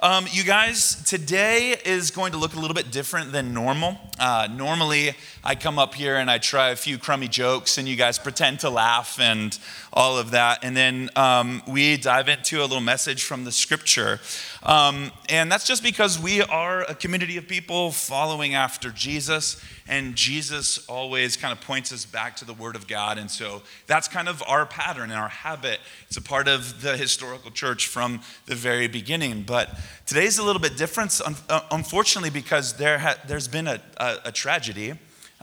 Um, you guys, today is going to look a little bit different than normal. Uh, normally, I come up here and I try a few crummy jokes, and you guys pretend to laugh and all of that. And then um, we dive into a little message from the scripture. Um, and that's just because we are a community of people following after Jesus and Jesus always kind of points us back to the Word of God. And so that's kind of our pattern and our habit. It's a part of the historical church from the very beginning. But today's a little bit different, uh, unfortunately, because there ha- there's been a, a, a tragedy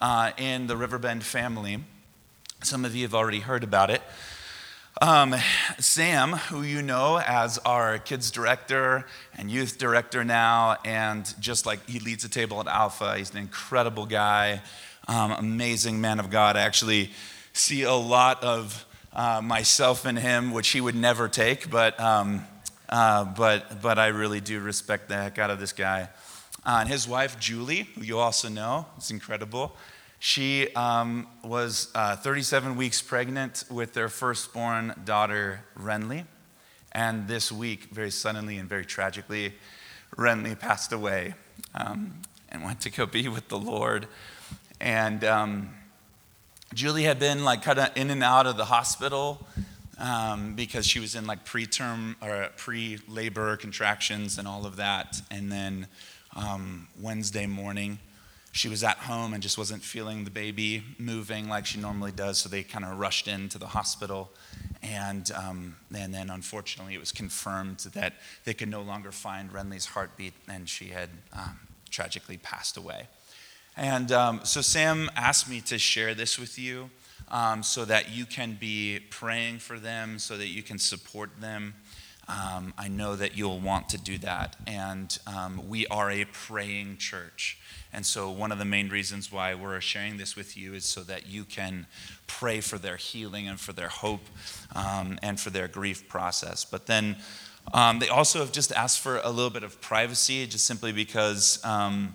uh, in the Riverbend family. Some of you have already heard about it. Um, Sam, who you know as our kids director and youth director now, and just like he leads the table at Alpha, he's an incredible guy, um, amazing man of God. I actually see a lot of uh, myself in him, which he would never take, but, um, uh, but, but I really do respect the heck out of this guy. Uh, and his wife, Julie, who you also know, is incredible. She um, was uh, 37 weeks pregnant with their firstborn daughter, Renly. And this week, very suddenly and very tragically, Renly passed away um, and went to go be with the Lord. And um, Julie had been like kind of in and out of the hospital um, because she was in like preterm or pre-labor contractions and all of that. And then um, Wednesday morning, she was at home and just wasn't feeling the baby moving like she normally does, so they kind of rushed into the hospital. And, um, and then, unfortunately, it was confirmed that they could no longer find Renly's heartbeat, and she had um, tragically passed away. And um, so, Sam asked me to share this with you um, so that you can be praying for them, so that you can support them. Um, I know that you'll want to do that. And um, we are a praying church. And so, one of the main reasons why we're sharing this with you is so that you can pray for their healing and for their hope um, and for their grief process. But then um, they also have just asked for a little bit of privacy, just simply because um,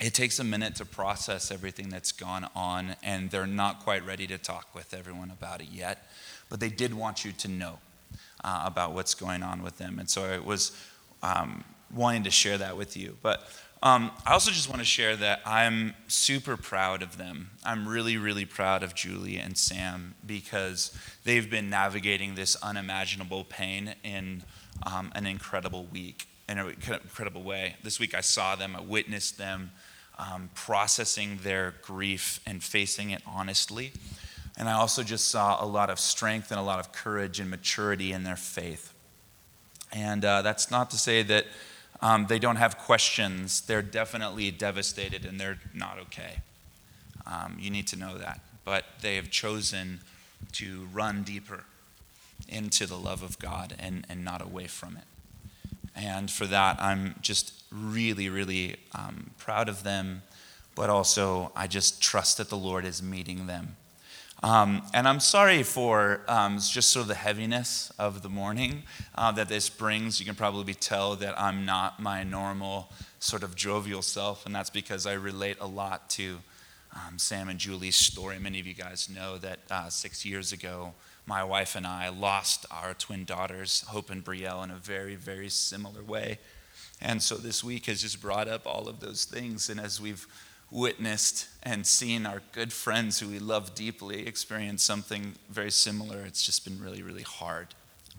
it takes a minute to process everything that's gone on, and they're not quite ready to talk with everyone about it yet. But they did want you to know uh, about what's going on with them. And so, I was um, wanting to share that with you. But um, I also just want to share that I'm super proud of them. I'm really, really proud of Julie and Sam because they've been navigating this unimaginable pain in um, an incredible week, in an incredible way. This week I saw them, I witnessed them um, processing their grief and facing it honestly. And I also just saw a lot of strength and a lot of courage and maturity in their faith. And uh, that's not to say that um, they don't have questions. They're definitely devastated and they're not okay. Um, you need to know that. But they have chosen to run deeper into the love of God and, and not away from it. And for that, I'm just really, really um, proud of them, but also I just trust that the Lord is meeting them um, and I'm sorry for um, just sort of the heaviness of the morning uh, that this brings. You can probably tell that I'm not my normal sort of jovial self, and that's because I relate a lot to um, Sam and Julie's story. Many of you guys know that uh, six years ago, my wife and I lost our twin daughters, Hope and Brielle, in a very, very similar way. And so this week has just brought up all of those things. And as we've witnessed and seen our good friends who we love deeply experience something very similar, it's just been really, really hard.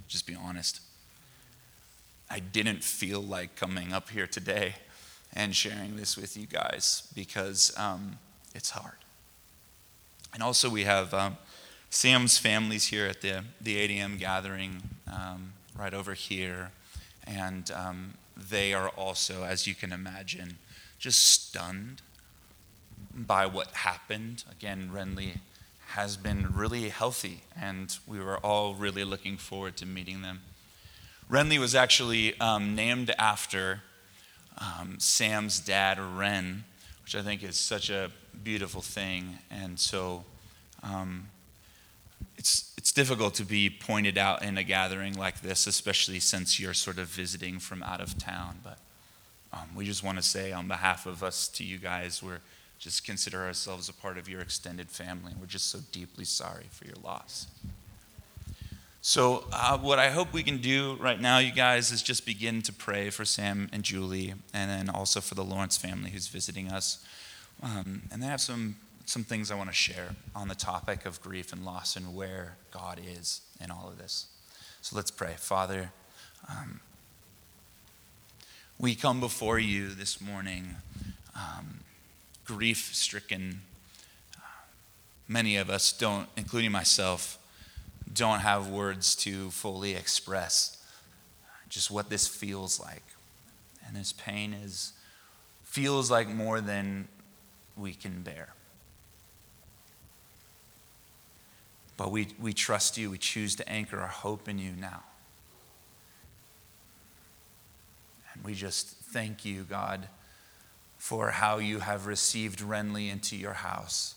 Just be honest. I didn't feel like coming up here today and sharing this with you guys because um, it's hard. And also, we have um, Sam's families here at the, the 8 a.m. gathering um, right over here. And um, they are also, as you can imagine, just stunned by what happened. Again, Renly has been really healthy, and we were all really looking forward to meeting them. Renly was actually um, named after um, Sam's dad, Ren, which I think is such a beautiful thing. And so um, it's, it's difficult to be pointed out in a gathering like this, especially since you're sort of visiting from out of town. But um, we just want to say, on behalf of us to you guys, we're just consider ourselves a part of your extended family. We're just so deeply sorry for your loss. So, uh, what I hope we can do right now, you guys, is just begin to pray for Sam and Julie, and then also for the Lawrence family who's visiting us. Um, and then I have some, some things I want to share on the topic of grief and loss and where God is in all of this. So, let's pray. Father, um, we come before you this morning, um, grief stricken. Many of us don't, including myself, don't have words to fully express just what this feels like. And this pain is feels like more than we can bear. But we, we trust you. We choose to anchor our hope in you now. And we just thank you, God, for how you have received Renly into your house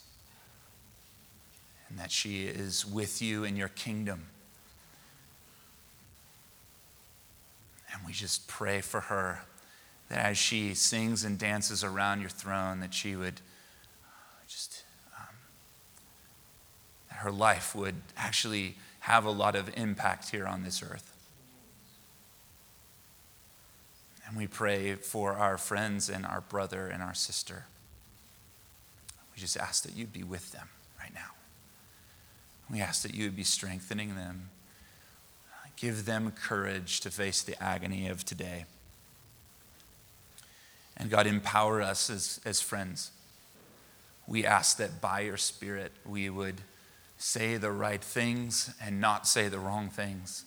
and that she is with you in your kingdom. And we just pray for her that as she sings and dances around your throne, that she would just, um, that her life would actually have a lot of impact here on this earth. And we pray for our friends and our brother and our sister. We just ask that you'd be with them right now. We ask that you would be strengthening them. Give them courage to face the agony of today. And God, empower us as, as friends. We ask that by your Spirit we would say the right things and not say the wrong things,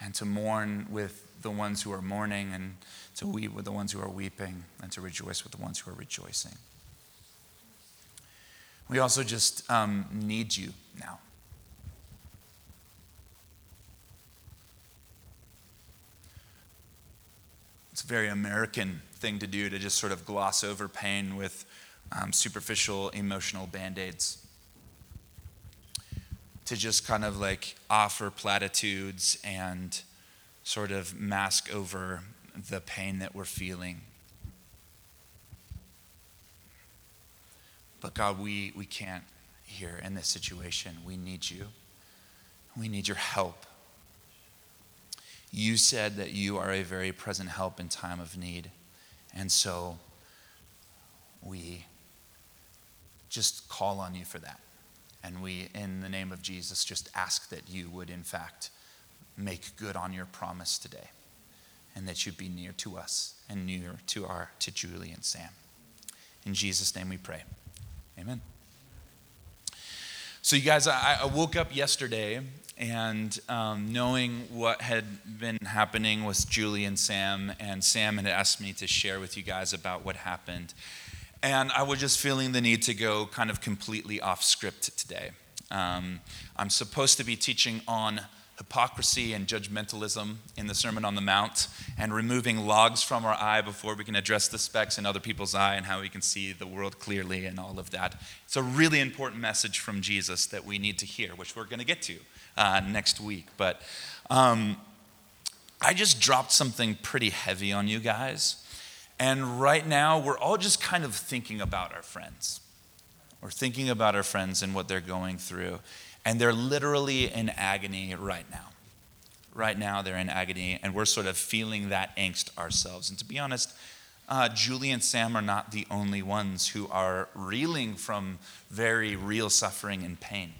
and to mourn with the ones who are mourning, and to weep with the ones who are weeping, and to rejoice with the ones who are rejoicing. We also just um, need you now. It's a very American thing to do to just sort of gloss over pain with um, superficial emotional band aids. To just kind of like offer platitudes and sort of mask over the pain that we're feeling. But God, we, we can't here in this situation. We need you. We need your help. You said that you are a very present help in time of need. And so we just call on you for that. And we, in the name of Jesus, just ask that you would, in fact, make good on your promise today and that you'd be near to us and near to our to Julie and Sam. In Jesus' name we pray. Amen. So, you guys, I, I woke up yesterday and um, knowing what had been happening with Julie and Sam, and Sam had asked me to share with you guys about what happened. And I was just feeling the need to go kind of completely off script today. Um, I'm supposed to be teaching on hypocrisy and judgmentalism in the Sermon on the Mount and removing logs from our eye before we can address the specks in other people's eye and how we can see the world clearly and all of that. It's a really important message from Jesus that we need to hear, which we're going to get to uh, next week. But um, I just dropped something pretty heavy on you guys. And right now, we're all just kind of thinking about our friends. We're thinking about our friends and what they're going through. And they're literally in agony right now. Right now, they're in agony, and we're sort of feeling that angst ourselves. And to be honest, uh, Julie and Sam are not the only ones who are reeling from very real suffering and pain.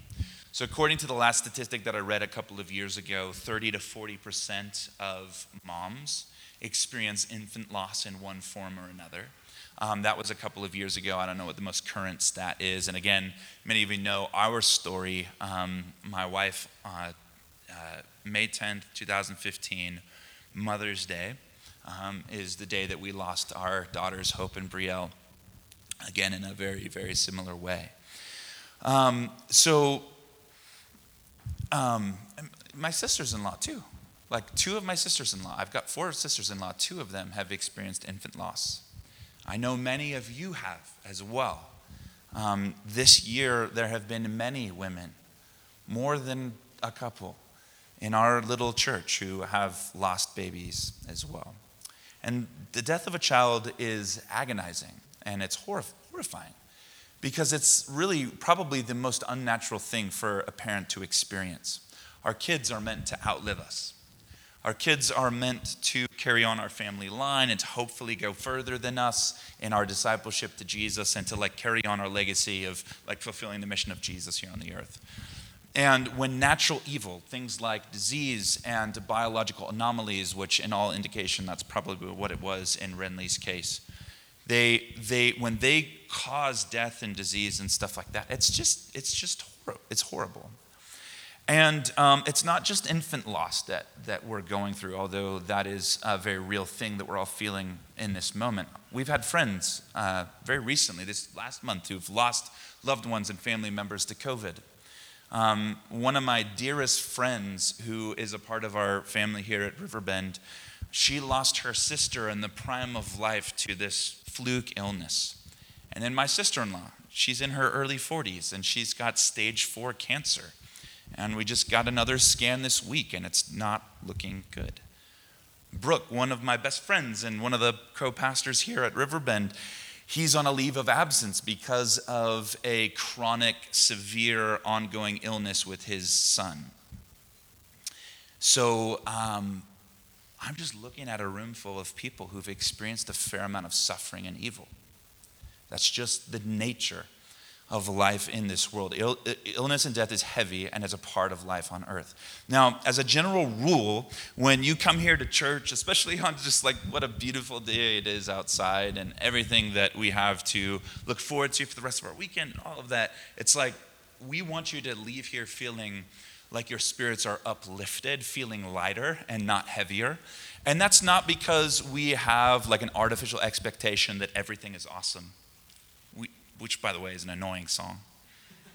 So, according to the last statistic that I read a couple of years ago, 30 to 40% of moms experience infant loss in one form or another. Um, that was a couple of years ago. I don't know what the most current stat is. And again, many of you know our story. Um, my wife, uh, uh, May 10th, 2015, Mother's Day, um, is the day that we lost our daughters, Hope and Brielle, again, in a very, very similar way. Um, so, um, my sisters in law, too. Like two of my sisters in law, I've got four sisters in law, two of them have experienced infant loss. I know many of you have as well. Um, this year, there have been many women, more than a couple, in our little church who have lost babies as well. And the death of a child is agonizing and it's horrifying because it's really probably the most unnatural thing for a parent to experience. Our kids are meant to outlive us. Our kids are meant to carry on our family line and to hopefully go further than us in our discipleship to Jesus and to like carry on our legacy of like fulfilling the mission of Jesus here on the earth. And when natural evil, things like disease and biological anomalies, which in all indication that's probably what it was in Renly's case, they, they, when they cause death and disease and stuff like that, it's just, it's just hor- it's horrible. And um, it's not just infant loss that, that we're going through, although that is a very real thing that we're all feeling in this moment. We've had friends uh, very recently, this last month, who've lost loved ones and family members to COVID. Um, one of my dearest friends, who is a part of our family here at Riverbend, she lost her sister in the prime of life to this fluke illness. And then my sister in law, she's in her early 40s and she's got stage four cancer. And we just got another scan this week, and it's not looking good. Brooke, one of my best friends and one of the co pastors here at Riverbend, he's on a leave of absence because of a chronic, severe, ongoing illness with his son. So um, I'm just looking at a room full of people who've experienced a fair amount of suffering and evil. That's just the nature of life in this world. Ill, illness and death is heavy and is a part of life on earth. Now, as a general rule, when you come here to church, especially on just like what a beautiful day it is outside and everything that we have to look forward to for the rest of our weekend and all of that, it's like we want you to leave here feeling like your spirits are uplifted, feeling lighter and not heavier. And that's not because we have like an artificial expectation that everything is awesome which, by the way, is an annoying song.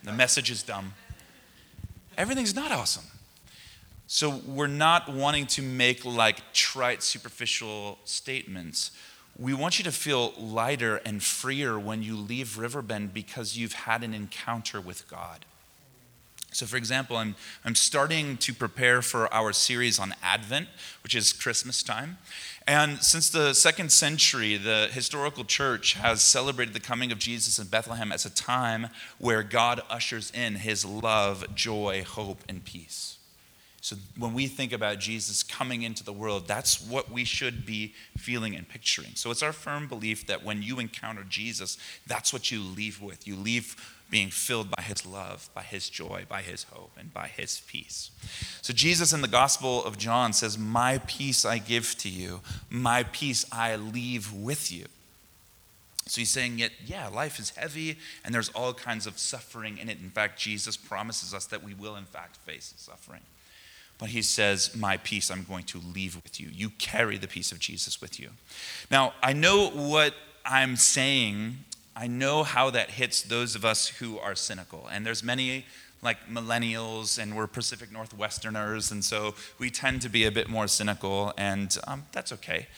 The message is dumb. Everything's not awesome. So we're not wanting to make like trite, superficial statements. We want you to feel lighter and freer when you leave Riverbend because you've had an encounter with God. So, for example, I'm, I'm starting to prepare for our series on Advent, which is Christmas time. And since the second century, the historical church has celebrated the coming of Jesus in Bethlehem as a time where God ushers in his love, joy, hope, and peace. So when we think about Jesus coming into the world, that's what we should be feeling and picturing. So it's our firm belief that when you encounter Jesus, that's what you leave with. You leave being filled by his love, by his joy, by his hope, and by his peace. So, Jesus in the Gospel of John says, My peace I give to you, my peace I leave with you. So he's saying, yet, yeah, life is heavy and there's all kinds of suffering in it. In fact, Jesus promises us that we will, in fact, face suffering. But he says, My peace I'm going to leave with you. You carry the peace of Jesus with you. Now, I know what I'm saying I know how that hits those of us who are cynical. And there's many like millennials and we're Pacific Northwesterners, and so we tend to be a bit more cynical, and um, that's okay.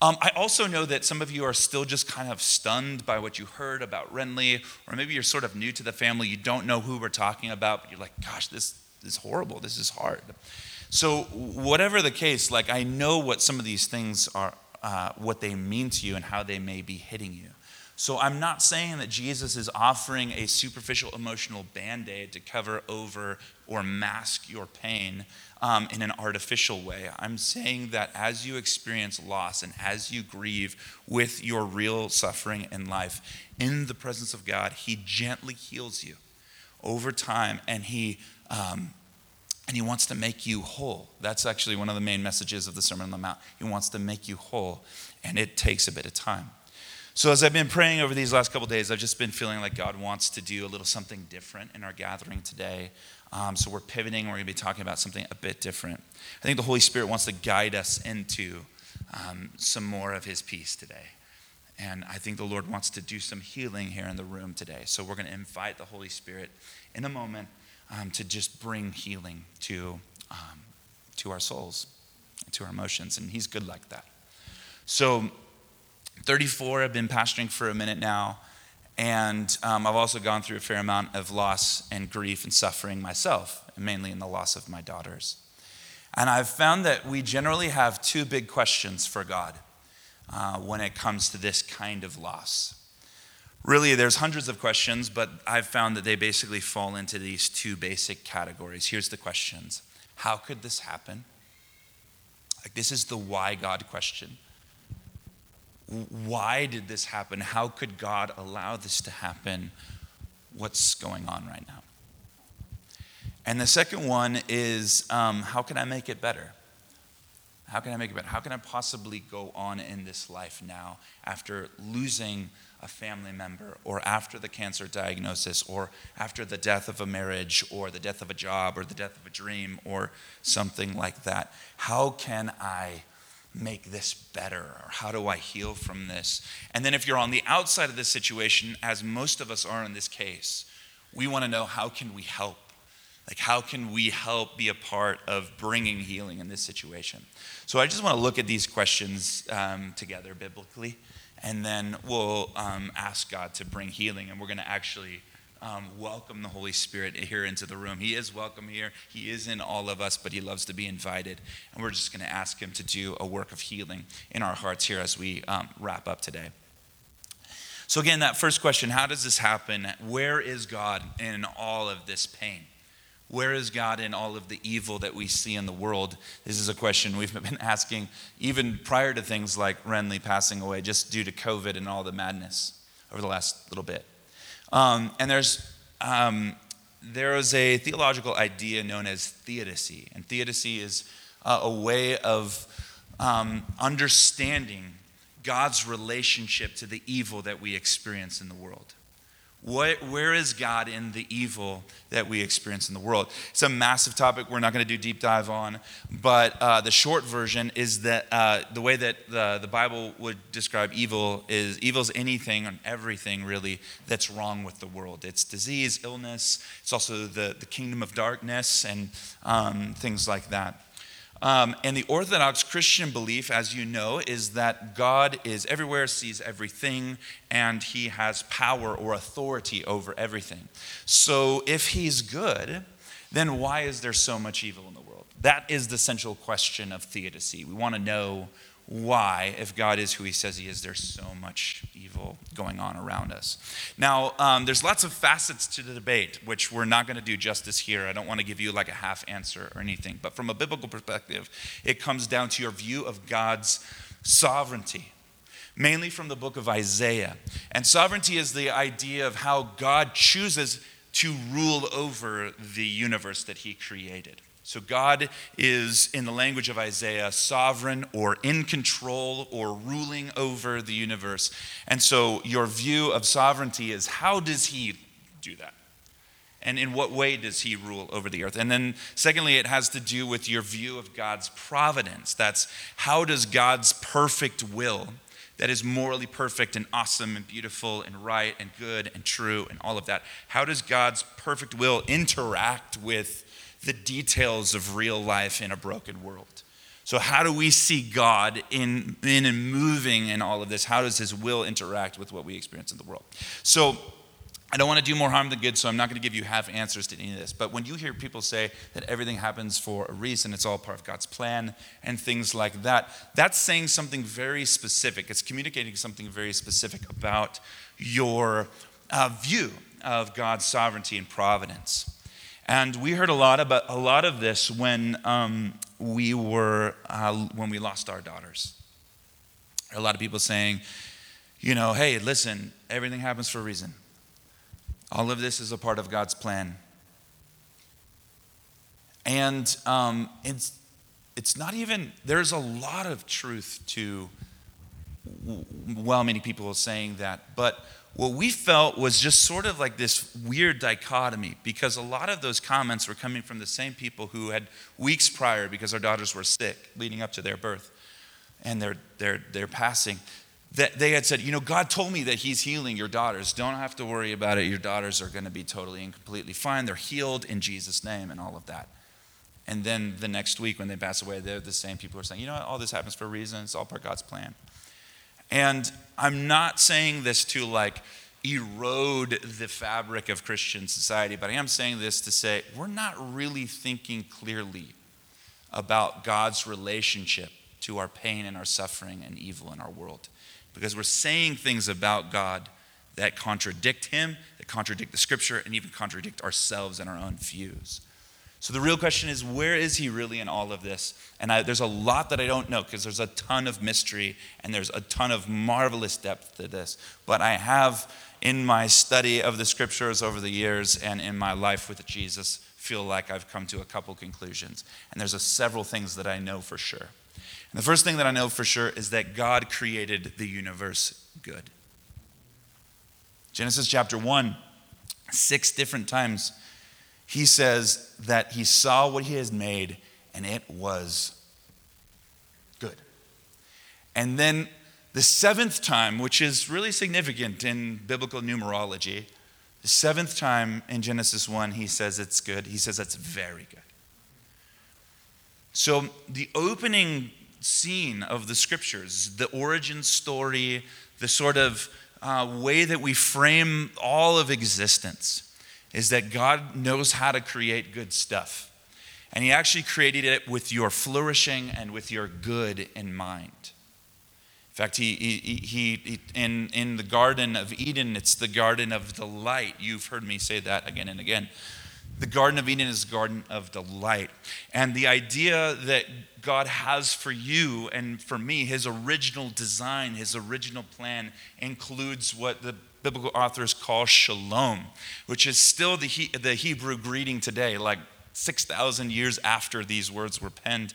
Um, I also know that some of you are still just kind of stunned by what you heard about Renly, or maybe you're sort of new to the family, you don't know who we're talking about, but you're like, gosh, this, this is horrible, this is hard. So, whatever the case, like I know what some of these things are, uh, what they mean to you, and how they may be hitting you. So I'm not saying that Jesus is offering a superficial emotional band aid to cover over or mask your pain um, in an artificial way. I'm saying that as you experience loss and as you grieve with your real suffering in life, in the presence of God, He gently heals you over time and He. Um, and he wants to make you whole. That's actually one of the main messages of the Sermon on the Mount. He wants to make you whole, and it takes a bit of time. So, as I've been praying over these last couple days, I've just been feeling like God wants to do a little something different in our gathering today. Um, so, we're pivoting. We're going to be talking about something a bit different. I think the Holy Spirit wants to guide us into um, some more of His peace today. And I think the Lord wants to do some healing here in the room today. So, we're going to invite the Holy Spirit in a moment um, to just bring healing to, um, to our souls, to our emotions. And He's good like that. So, 34, I've been pastoring for a minute now, and um, I've also gone through a fair amount of loss and grief and suffering myself, mainly in the loss of my daughters. And I've found that we generally have two big questions for God uh, when it comes to this kind of loss. Really, there's hundreds of questions, but I've found that they basically fall into these two basic categories. Here's the questions How could this happen? Like, this is the why God question. Why did this happen? How could God allow this to happen? What's going on right now? And the second one is um, how can I make it better? How can I make it better? How can I possibly go on in this life now after losing a family member, or after the cancer diagnosis, or after the death of a marriage, or the death of a job, or the death of a dream, or something like that? How can I make this better? Or how do I heal from this? And then, if you're on the outside of this situation, as most of us are in this case, we want to know how can we help? Like, how can we help be a part of bringing healing in this situation? So, I just want to look at these questions um, together biblically, and then we'll um, ask God to bring healing, and we're going to actually um, welcome the Holy Spirit here into the room. He is welcome here, He is in all of us, but He loves to be invited. And we're just going to ask Him to do a work of healing in our hearts here as we um, wrap up today. So, again, that first question how does this happen? Where is God in all of this pain? Where is God in all of the evil that we see in the world? This is a question we've been asking even prior to things like Renly passing away, just due to COVID and all the madness over the last little bit. Um, and there's um, there is a theological idea known as theodicy, and theodicy is uh, a way of um, understanding God's relationship to the evil that we experience in the world. What, where is God in the evil that we experience in the world? It's a massive topic we're not going to do deep dive on, but uh, the short version is that uh, the way that the, the Bible would describe evil is evil is anything and everything really that's wrong with the world. It's disease, illness, it's also the, the kingdom of darkness and um, things like that. Um, and the Orthodox Christian belief, as you know, is that God is everywhere, sees everything, and he has power or authority over everything. So if he's good, then why is there so much evil in the world? That is the central question of theodicy. We want to know why, if God is who he says he is, there's so much evil going on around us. Now, um, there's lots of facets to the debate, which we're not going to do justice here. I don't want to give you like a half answer or anything. But from a biblical perspective, it comes down to your view of God's sovereignty. Mainly from the book of Isaiah. And sovereignty is the idea of how God chooses to rule over the universe that he created. So, God is, in the language of Isaiah, sovereign or in control or ruling over the universe. And so, your view of sovereignty is how does He do that? And in what way does He rule over the earth? And then, secondly, it has to do with your view of God's providence. That's how does God's perfect will, that is morally perfect and awesome and beautiful and right and good and true and all of that, how does God's perfect will interact with the details of real life in a broken world. So, how do we see God in, in and moving in all of this? How does His will interact with what we experience in the world? So, I don't want to do more harm than good, so I'm not going to give you half answers to any of this. But when you hear people say that everything happens for a reason, it's all part of God's plan, and things like that, that's saying something very specific. It's communicating something very specific about your uh, view of God's sovereignty and providence. And we heard a lot about a lot of this when um, we were uh, when we lost our daughters. A lot of people saying, you know, hey, listen, everything happens for a reason. All of this is a part of God's plan. And um, it's, it's not even, there's a lot of truth to, well, many people saying that, but what we felt was just sort of like this weird dichotomy because a lot of those comments were coming from the same people who had weeks prior because our daughters were sick leading up to their birth and their, their, their passing that they had said you know god told me that he's healing your daughters. Don't have to worry about it. Your daughters are going to be totally and completely fine. They're healed in jesus name and all of that. And then the next week when they pass away they're the same people who are saying you know all this happens for a reason. It's all part of god's plan and I'm not saying this to like erode the fabric of Christian society, but I am saying this to say we're not really thinking clearly about God's relationship to our pain and our suffering and evil in our world. Because we're saying things about God that contradict Him, that contradict the scripture, and even contradict ourselves and our own views. So the real question is, where is he really in all of this? And I, there's a lot that I don't know because there's a ton of mystery and there's a ton of marvelous depth to this. But I have, in my study of the scriptures over the years and in my life with Jesus, feel like I've come to a couple conclusions. And there's a, several things that I know for sure. And the first thing that I know for sure is that God created the universe good. Genesis chapter 1, six different times he says that he saw what he has made and it was good. And then the seventh time, which is really significant in biblical numerology, the seventh time in Genesis 1, he says it's good. He says that's very good. So the opening scene of the scriptures, the origin story, the sort of uh, way that we frame all of existence is that God knows how to create good stuff. And He actually created it with your flourishing and with your good in mind. In fact, he, he, he, in, in the Garden of Eden, it's the Garden of Delight. You've heard me say that again and again. The Garden of Eden is the Garden of Delight. And the idea that God has for you and for me, his original design, his original plan, includes what the biblical authors call shalom, which is still the, he, the Hebrew greeting today, like 6,000 years after these words were penned.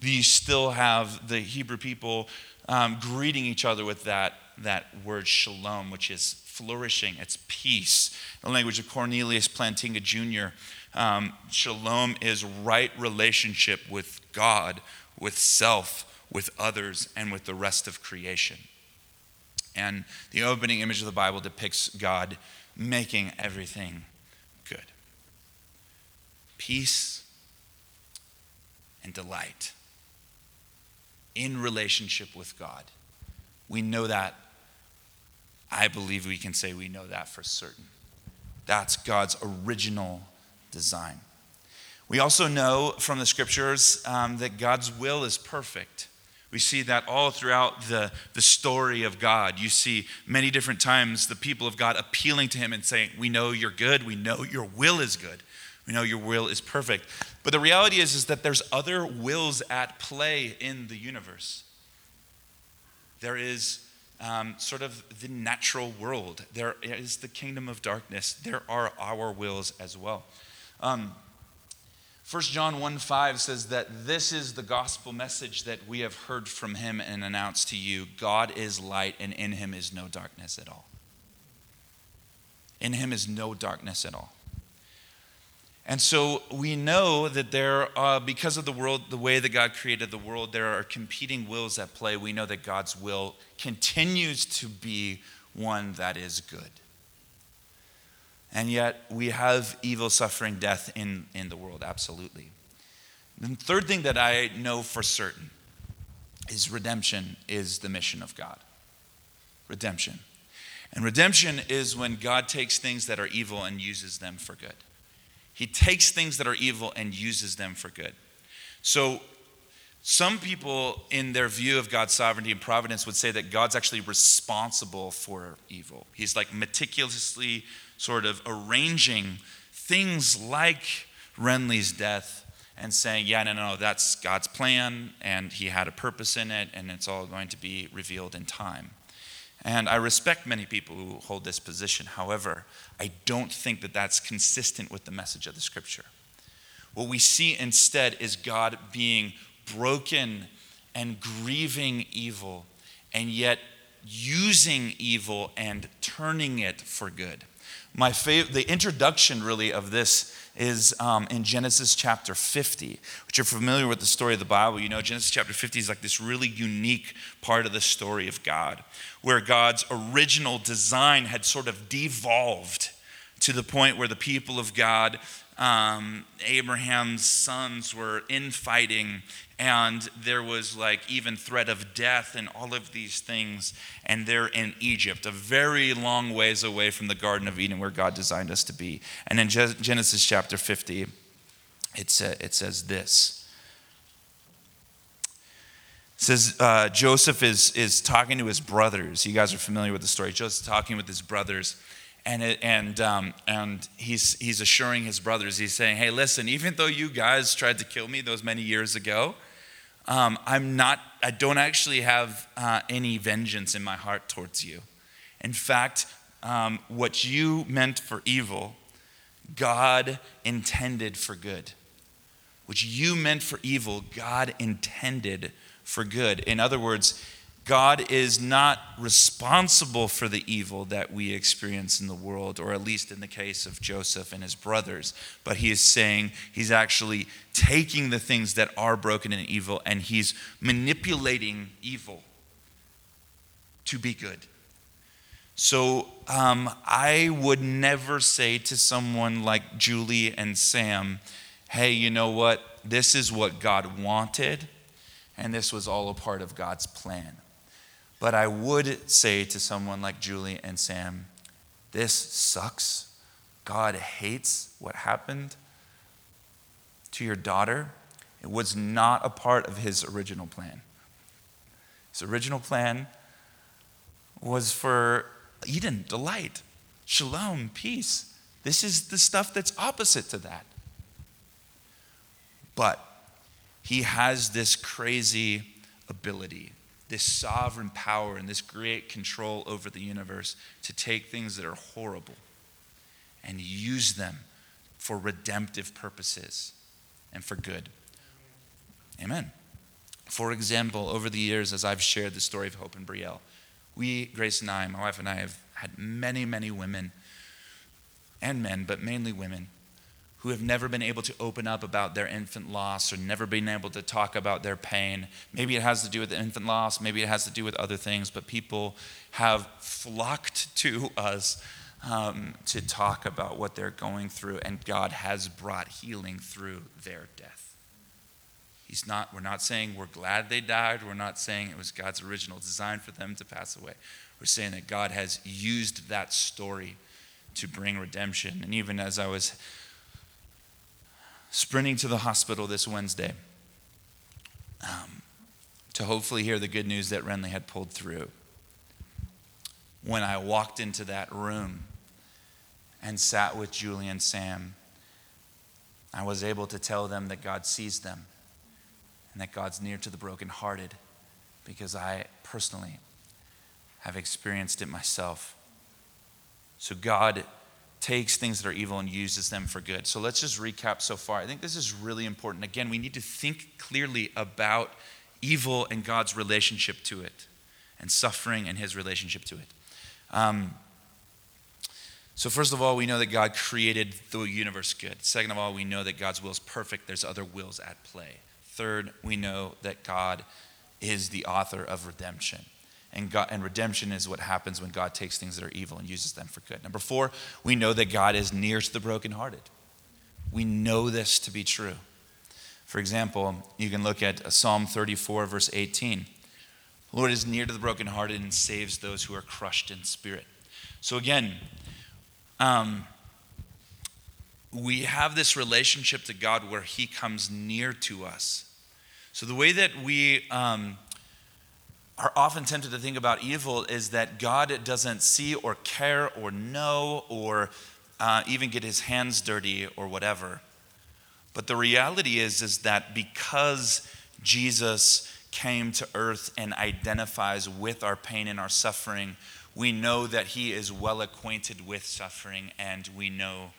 You still have the Hebrew people um, greeting each other with that, that word shalom, which is flourishing, it's peace. The language of Cornelius Plantinga Jr., um, shalom is right relationship with God, with self, with others, and with the rest of creation. And the opening image of the Bible depicts God making everything good peace and delight in relationship with God. We know that. I believe we can say we know that for certain. That's God's original design. We also know from the scriptures um, that God's will is perfect. We see that all throughout the, the story of God. You see many different times the people of God appealing to Him and saying, We know you're good. We know your will is good. We know your will is perfect. But the reality is, is that there's other wills at play in the universe. There is um, sort of the natural world, there is the kingdom of darkness, there are our wills as well. Um, 1 John 1 5 says that this is the gospel message that we have heard from him and announced to you God is light, and in him is no darkness at all. In him is no darkness at all. And so we know that there, uh, because of the world, the way that God created the world, there are competing wills at play. We know that God's will continues to be one that is good. And yet we have evil, suffering, death in, in the world, absolutely. The third thing that I know for certain is redemption is the mission of God. Redemption. And redemption is when God takes things that are evil and uses them for good. He takes things that are evil and uses them for good. So, some people, in their view of God's sovereignty and providence, would say that God's actually responsible for evil. He's like meticulously sort of arranging things like Renly's death and saying, yeah, no, no, that's God's plan, and He had a purpose in it, and it's all going to be revealed in time. And I respect many people who hold this position. However, I don't think that that's consistent with the message of the scripture. What we see instead is God being broken and grieving evil, and yet using evil and turning it for good. My fav- the introduction, really, of this is um, in Genesis chapter 50, which you're familiar with the story of the Bible. You know, Genesis chapter 50 is like this really unique part of the story of God, where God's original design had sort of devolved to the point where the people of God um, Abraham's sons were infighting, and there was like even threat of death and all of these things. And they're in Egypt, a very long ways away from the Garden of Eden where God designed us to be. And in Genesis chapter 50, it, sa- it says this. It says uh, Joseph is, is talking to his brothers. You guys are familiar with the story. Joseph's talking with his brothers, And, it, and, um, and he's, he's assuring his brothers, he's saying, hey, listen, even though you guys tried to kill me those many years ago, um, I'm not, I don't actually have uh, any vengeance in my heart towards you. In fact, um, what you meant for evil, God intended for good. Which you meant for evil, God intended for good. In other words, God is not responsible for the evil that we experience in the world, or at least in the case of Joseph and his brothers. But he is saying he's actually taking the things that are broken and evil and he's manipulating evil to be good. So um, I would never say to someone like Julie and Sam, hey, you know what? This is what God wanted, and this was all a part of God's plan. But I would say to someone like Julie and Sam, this sucks. God hates what happened to your daughter. It was not a part of his original plan. His original plan was for Eden, delight, shalom, peace. This is the stuff that's opposite to that. But he has this crazy ability this sovereign power and this great control over the universe to take things that are horrible and use them for redemptive purposes and for good. Amen. For example, over the years, as I've shared the story of Hope and Brielle, we, Grace and I, my wife and I, have had many, many women and men, but mainly women, who have never been able to open up about their infant loss or never been able to talk about their pain. Maybe it has to do with the infant loss, maybe it has to do with other things, but people have flocked to us um, to talk about what they're going through, and God has brought healing through their death. He's not, we're not saying we're glad they died. We're not saying it was God's original design for them to pass away. We're saying that God has used that story to bring redemption. And even as I was sprinting to the hospital this Wednesday um, to hopefully hear the good news that Renly had pulled through. When I walked into that room and sat with Julie and Sam, I was able to tell them that God sees them and that God's near to the brokenhearted because I personally have experienced it myself. So God takes things that are evil and uses them for good. So let's just recap so far. I think this is really important. Again, we need to think clearly about evil and God's relationship to it, and suffering and his relationship to it. Um, so, first of all, we know that God created the universe good. Second of all, we know that God's will is perfect, there's other wills at play. Third, we know that God is the author of redemption. And, God, and redemption is what happens when God takes things that are evil and uses them for good. Number four, we know that God is near to the brokenhearted. We know this to be true. For example, you can look at Psalm 34, verse 18. The Lord is near to the brokenhearted and saves those who are crushed in spirit. So again, um, we have this relationship to God where He comes near to us. So the way that we um, are often tempted to think about evil is that God doesn't see or care or know or uh, even get his hands dirty or whatever. But the reality is, is that because Jesus came to earth and identifies with our pain and our suffering, we know that he is well acquainted with suffering, and we know,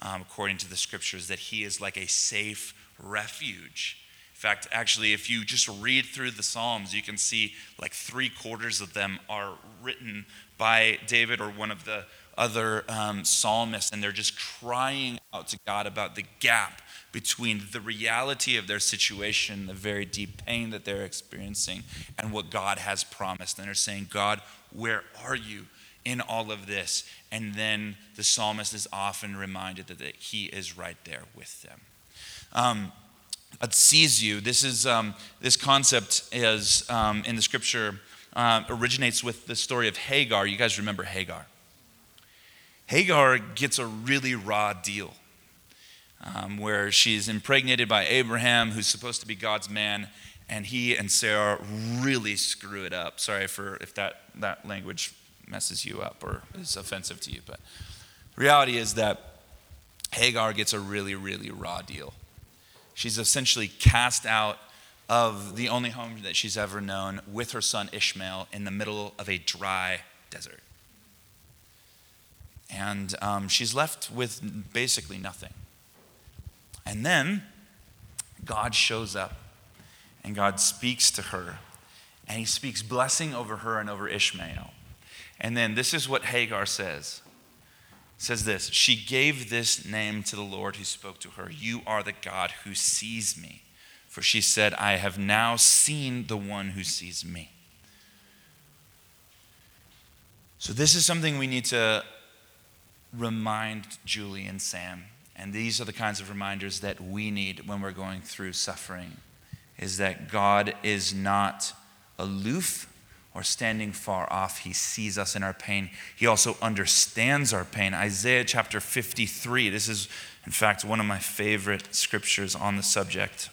um, according to the scriptures, that he is like a safe refuge fact, actually, if you just read through the Psalms, you can see like three quarters of them are written by David or one of the other um, psalmists, and they're just crying out to God about the gap between the reality of their situation, the very deep pain that they're experiencing, and what God has promised. And they're saying, God, where are you in all of this? And then the psalmist is often reminded that, he is right there with them. Um, that sees you. This is um, this concept is um, in the scripture uh, originates with the story of Hagar. You guys remember Hagar? Hagar gets a really raw deal, um, where she's impregnated by Abraham, who's supposed to be God's man, and he and Sarah really screw it up. Sorry for if that that language messes you up or is offensive to you. But reality is that Hagar gets a really, really raw deal. She's essentially cast out of the only home that she's ever known with her son Ishmael in the middle of a dry desert. And um, she's left with basically nothing. And then God shows up and God speaks to her and he speaks blessing over her and over Ishmael. And then this is what Hagar says. Says this, she gave this name to the Lord who spoke to her, "You are the God who sees me." For she said, "I have now seen the one who sees me." So this is something we need to remind Julie and Sam. And these are the kinds of reminders that we need when we're going through suffering is that God is not aloof or standing far off. He sees us in our pain. He also understands our pain. Isaiah chapter 53, this is, in fact, one of my favorite scriptures on the subject.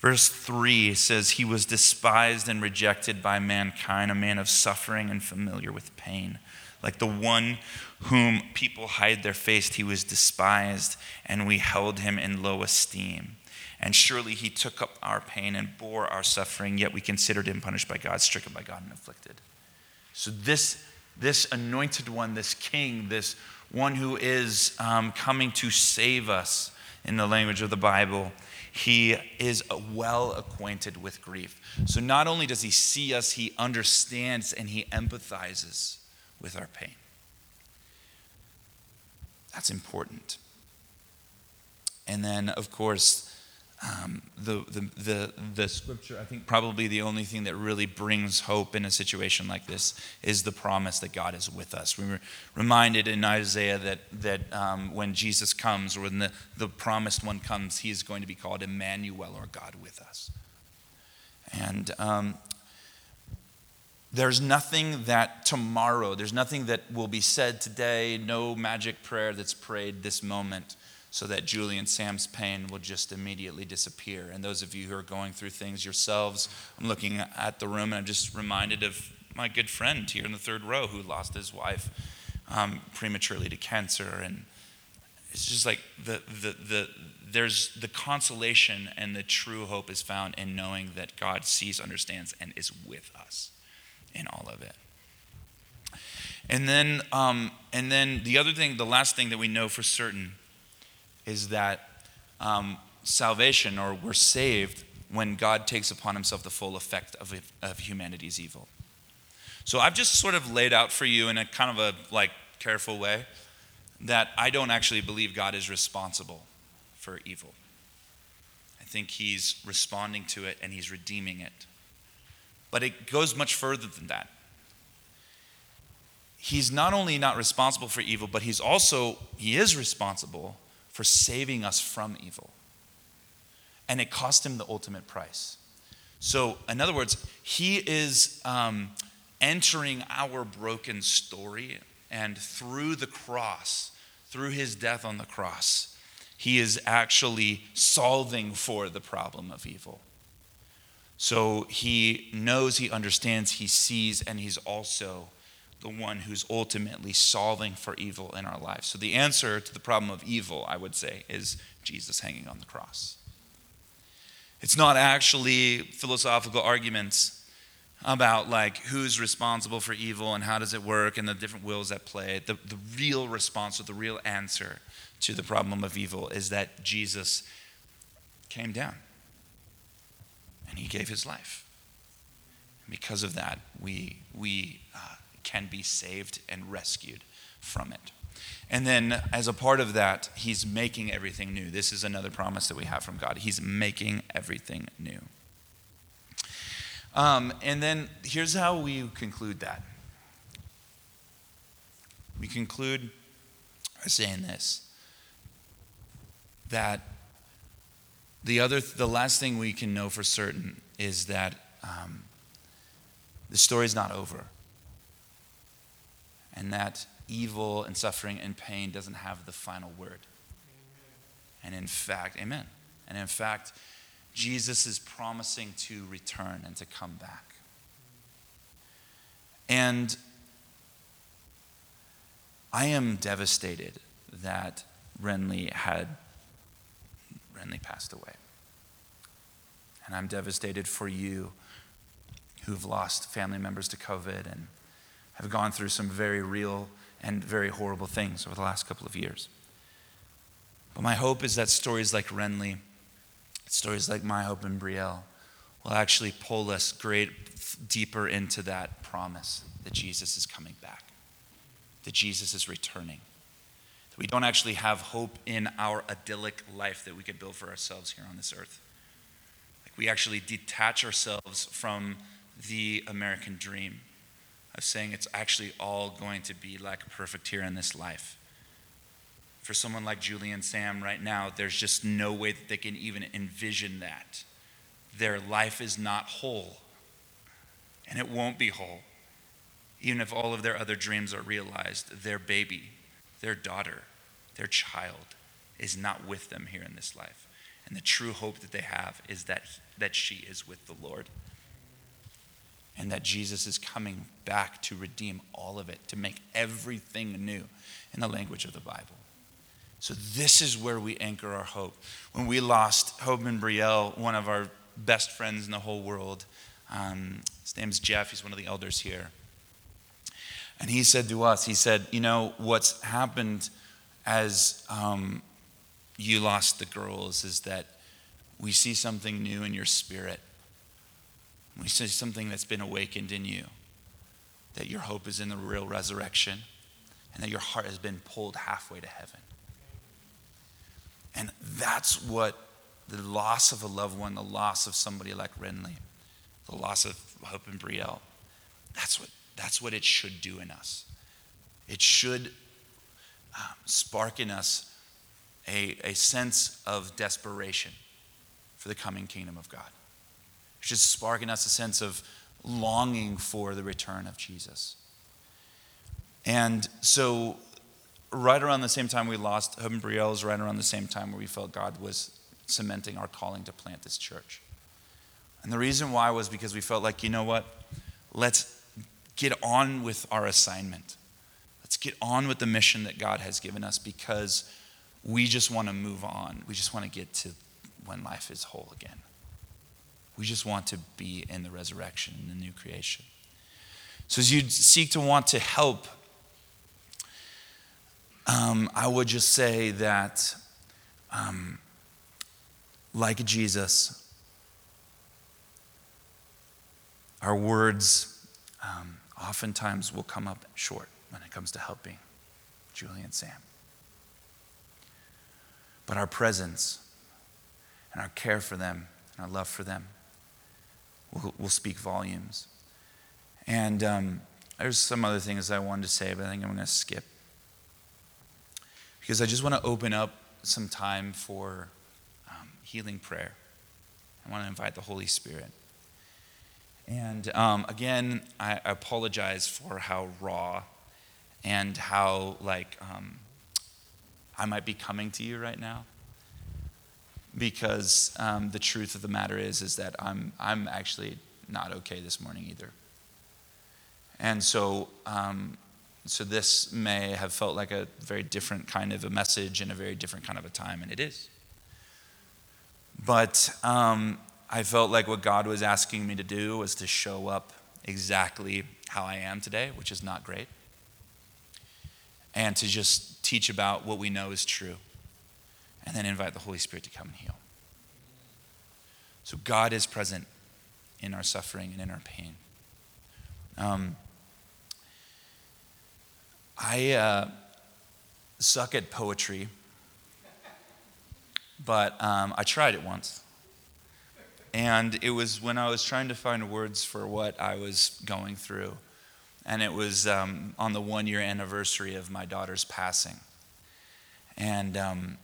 Verse 3 says, He was despised and rejected by mankind, a man of suffering and familiar with pain. Like the one whom people hide their face, he was despised, and we held him in low esteem. And surely he took up our pain and bore our suffering, yet we considered him punished by God, stricken by God, and afflicted. So, this, this anointed one, this king, this one who is um, coming to save us in the language of the Bible, he is well acquainted with grief. So, not only does he see us, he understands and he empathizes with our pain. That's important. And then, of course, um, the, the, the, the scripture, I think probably the only thing that really brings hope in a situation like this is the promise that God is with us. We were reminded in Isaiah that, that um, when Jesus comes, or when the, the promised one comes, he is going to be called Emmanuel, or God with us. And um, there's nothing that tomorrow, there's nothing that will be said today, no magic prayer that's prayed this moment so that Julie and Sam's pain will just immediately disappear. And those of you who are going through things yourselves, I'm looking at the room and I'm just reminded of my good friend here in the third row who lost his wife um, prematurely to cancer. And it's just like the, the, the, there's the consolation and the true hope is found in knowing that God sees, understands, and is with us in all of it. And then, um, and then the other thing, the last thing that we know for certain is that um, salvation, or we're saved when God takes upon himself the full effect of, of humanity's evil. So I've just sort of laid out for you in a kind of a like careful way that I don't actually believe God is responsible for evil. I think he's responding to it and he's redeeming it. But it goes much further than that. He's not only not responsible for evil, but he's also he is responsible for saving us from evil. And it cost him the ultimate price. So, in other words, he is um, entering our broken story, and through the cross, through his death on the cross, he is actually solving for the problem of evil. So he knows, he understands, he sees, and he's also the one who's ultimately solving for evil in our lives. So, the answer to the problem of evil, I would say, is Jesus hanging on the cross. It's not actually philosophical arguments about like who's responsible for evil and how does it work and the different wills at play. The, the real response or the real answer to the problem of evil is that Jesus came down and he gave his life. And because of that, we, we can be saved and rescued from it. And then, as a part of that, He's making everything new. This is another promise that we have from God. He's making everything new. Um, and then, here's how we conclude that we conclude by saying this that the other the last thing we can know for certain is that um, the story is not over and that evil and suffering and pain doesn't have the final word. And in fact, amen. And in fact, Jesus is promising to return and to come back. And I am devastated that Renly had Renly passed away. And I'm devastated for you who've lost family members to COVID and have gone through some very real and very horrible things over the last couple of years. But my hope is that stories like Renly, stories like My Hope and Brielle, will actually pull us great deeper into that promise that Jesus is coming back, that Jesus is returning. That we don't actually have hope in our idyllic life that we could build for ourselves here on this earth. Like we actually detach ourselves from the American dream of saying it's actually all going to be like perfect here in this life. For someone like Julie and Sam right now, there's just no way that they can even envision that. Their life is not whole, and it won't be whole. Even if all of their other dreams are realized, their baby, their daughter, their child is not with them here in this life. And the true hope that they have is that, that she is with the Lord and that Jesus is coming back to redeem all of it, to make everything new in the language of the Bible. So, this is where we anchor our hope. When we lost Hope Brielle, one of our best friends in the whole world, um, his name's Jeff, he's one of the elders here. And he said to us, he said, You know, what's happened as um, you lost the girls is that we see something new in your spirit we see something that's been awakened in you, that your hope is in the real resurrection, and that your heart has been pulled halfway to heaven. And that's what the loss of a loved one, the loss of somebody like Renly, the loss of Hope and Brielle, that's what, that's what it should do in us. It should um, spark in us a, a sense of desperation for the coming kingdom of God should spark in us a sense of longing for the return of Jesus. And so, right around the same time we lost Hope and Brielle is right around the same time where we felt God was cementing our calling to plant this church. And the reason why was because we felt like, you know what? Let's get on with our assignment. Let's get on with the mission that God has given us because we just want to move on. We just want to get to when life is whole again. We just want to be in the resurrection, in the new creation. So, as you seek to want to help, um, I would just say that, um, like Jesus, our words um, oftentimes will come up short when it comes to helping Julie and Sam. But our presence and our care for them and our love for them will, will speak volumes. And um, there's some other things I wanted to say, but I think I'm going to skip. Because I just want to open up some time for um, healing prayer. I want to invite the Holy Spirit. And um, again, I apologize for how raw and how, like, um, I might be coming to you right now because um, the truth of the matter is is that I'm I'm actually not okay this morning either. And so um, so this may have felt like a very different kind of a message and a very different kind of a time, and it is. But um, I felt like what God was asking me to do was to show up exactly how I am today, which is not great, and to just teach about what we know is true and then invite the Holy Spirit to come and heal. So God is present in our suffering and in our pain. Um, I uh, suck at poetry, but um, I tried it once. And it was when I was trying to find words for what I was going through. And it was um, on the one year anniversary of my daughter's passing. And um,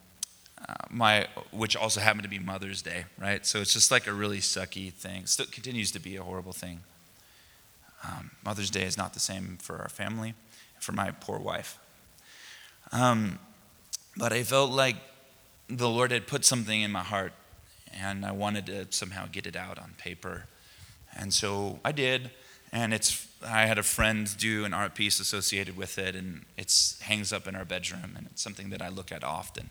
uh, my which also happened to be Mother's Day, right? So it's just like a really sucky thing. Still continues to be a horrible thing. Um, Mother's Day is not the same for our family, for my poor wife. Um, but I felt like the Lord had put something in my heart, and I wanted to somehow get it out on paper, and so I did. And it's I had a friend do an art piece associated with it, and it hangs up in our bedroom, and it's something that I look at often.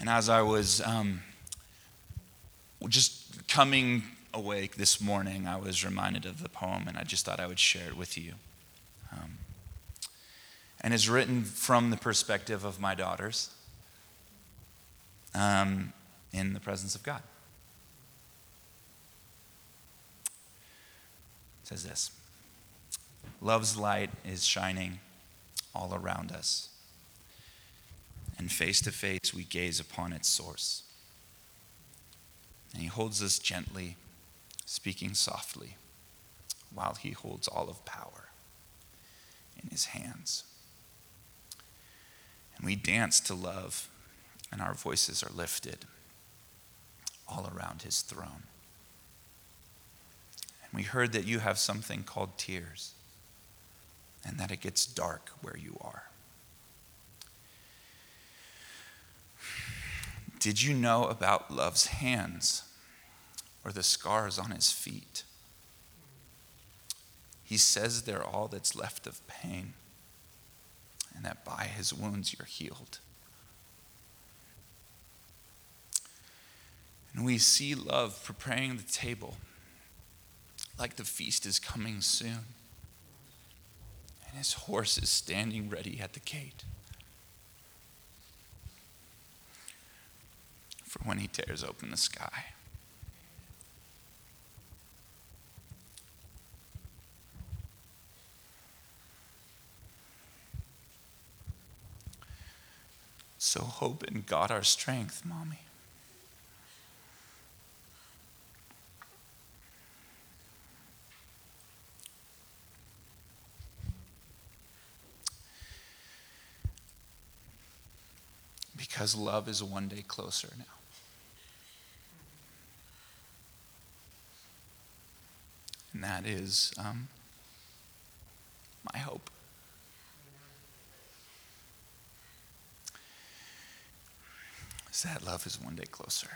And as I was um, just coming awake this morning, I was reminded of the poem, and I just thought I would share it with you. Um, and it's written from the perspective of my daughters um, in the presence of God. It says this Love's light is shining all around us, and face to face we gaze upon its source. And he holds us gently, speaking softly, while he holds all of power in his hands. And we dance to love, and our voices are lifted all around his throne. And we heard that you have something called tears, and that it gets dark where you are. Did you know about love's hands or the scars on his feet? He says they're all that's left of pain, and that by his wounds you're healed. And we see love preparing the table like the feast is coming soon. And his horse is standing ready at the gate. For when he tears open the sky. So hope in God our strength, mommy. Because love is one day closer now. And that is um, my hope. That love is one day closer.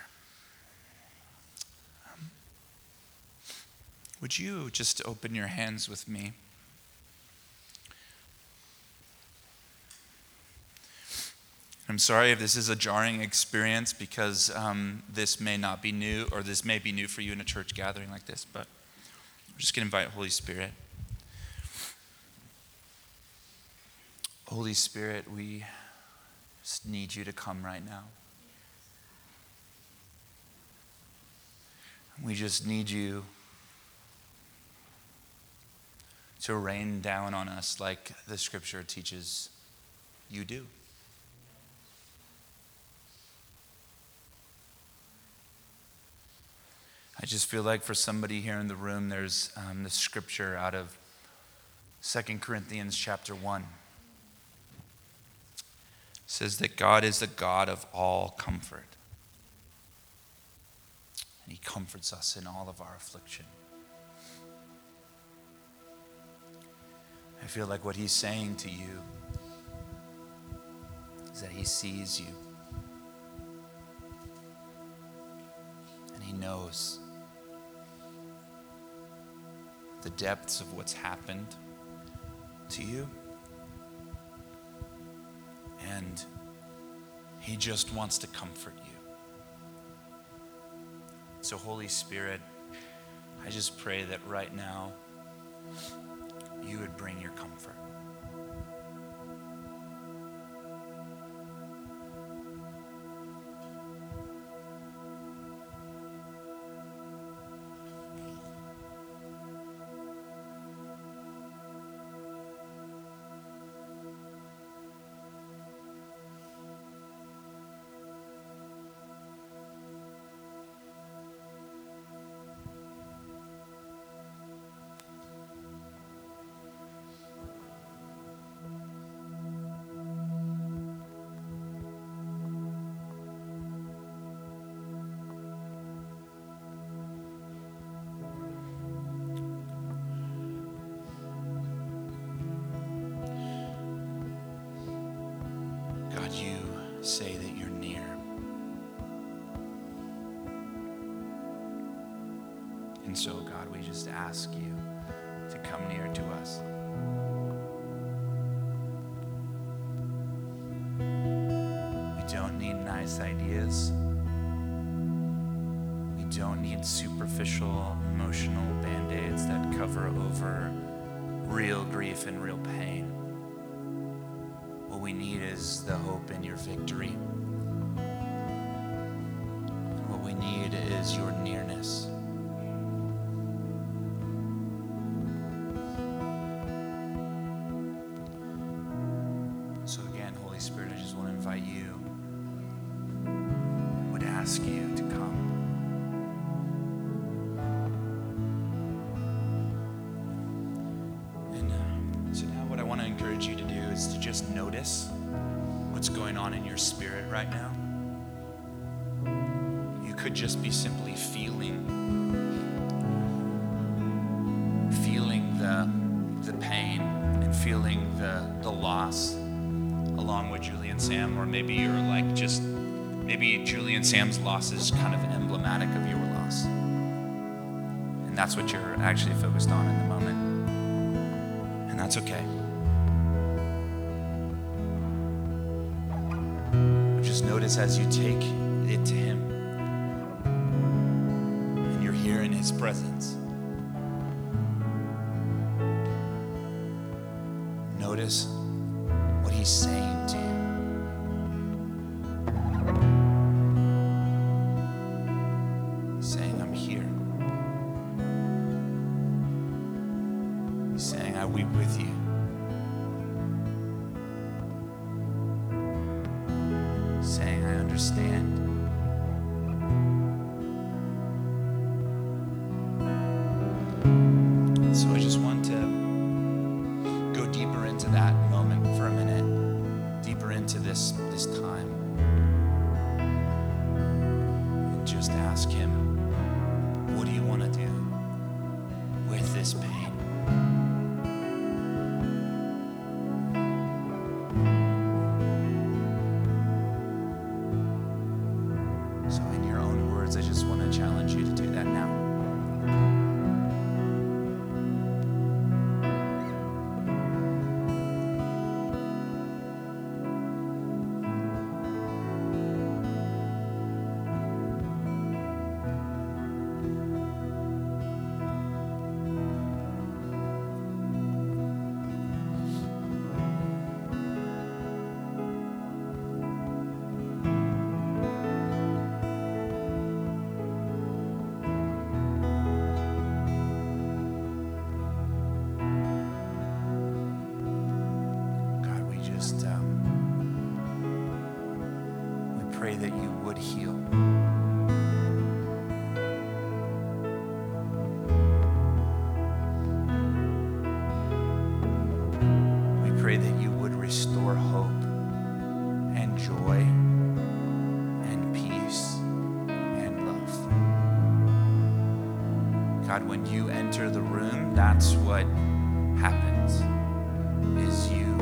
Um, would you just open your hands with me? I'm sorry if this is a jarring experience because um, this may not be new, or this may be new for you in a church gathering like this, but we're just going to invite Holy Spirit. Holy Spirit, we just need you to come right now. We just need you to rain down on us like the scripture teaches you do. I just feel like for somebody here in the room, there's um, the scripture out of Second Corinthians chapter 1. It says that God is the God of all comfort. And he comforts us in all of our affliction. I feel like what he's saying to you is that he sees you. And he knows the depths of what's happened to you. And He just wants to comfort you. So, Holy Spirit, I just pray that right now you would bring your comfort. Say that you're near. And so, God, we just ask you to come. near to us. We don't need nice ideas. We don't need superficial emotional band aids that cover over real grief and real pain. Is the hope in your victory. What we need is your nearness. So, again, Holy Spirit, I just want to invite you, would ask you notice what's going on in your spirit right now. You could just be simply feeling, feeling the the pain and feeling the the loss along with Julie and Sam, or maybe you're like just maybe Julie and Sam's loss is kind of emblematic of your loss. And that's what you're actually focused on in the moment. And that's okay. As you take it to Him and you're here in His presence. That's what happens is you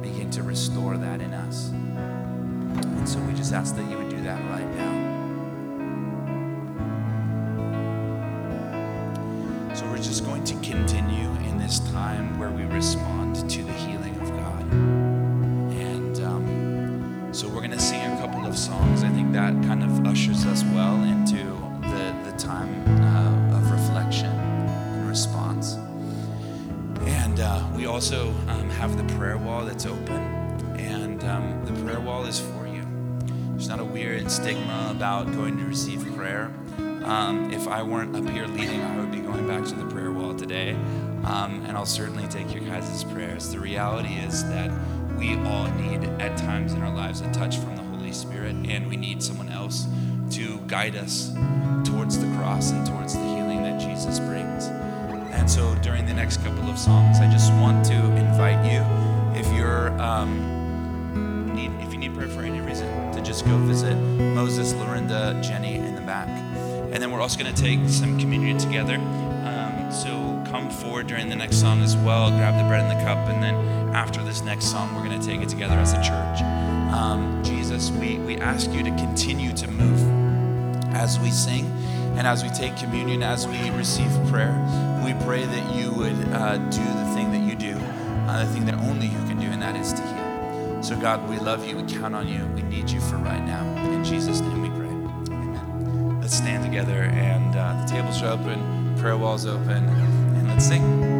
begin to restore that in us. And so we just ask that you would do that right now. So we're just going to continue in this time where we respond to the healing of God. And um, so we're going to sing a couple of songs. I think that kind of ushers us well open, and um, the prayer wall is for you. There's not a weird stigma about going to receive prayer. Um, if I weren't up here leading, I would be going back to the prayer wall today, um, and I'll certainly take your guys' prayers. The reality is that we all need, at times in our lives, a touch from the Holy Spirit, and we need someone else to guide us towards the cross and towards the healing that Jesus brings. And so during the next couple of songs, I just want to invite you, if you're um, need if you need prayer for any reason, to just go visit Moses, Lorinda, Jenny in the back. And then we're also going to take some communion together. Um, so come forward during the next song as well, grab the bread and the cup, and then after this next song, we're going to take it together as a church. Um, Jesus, we, we ask you to continue to move as we sing. And as we take communion, as we receive prayer, we pray that you would uh, do the thing that you do, uh, the thing that God, we love you. We count on you. We need you for right now. In Jesus' name we pray. Amen. Let's stand together, and uh, the tables are open, prayer wall's open, and let's sing.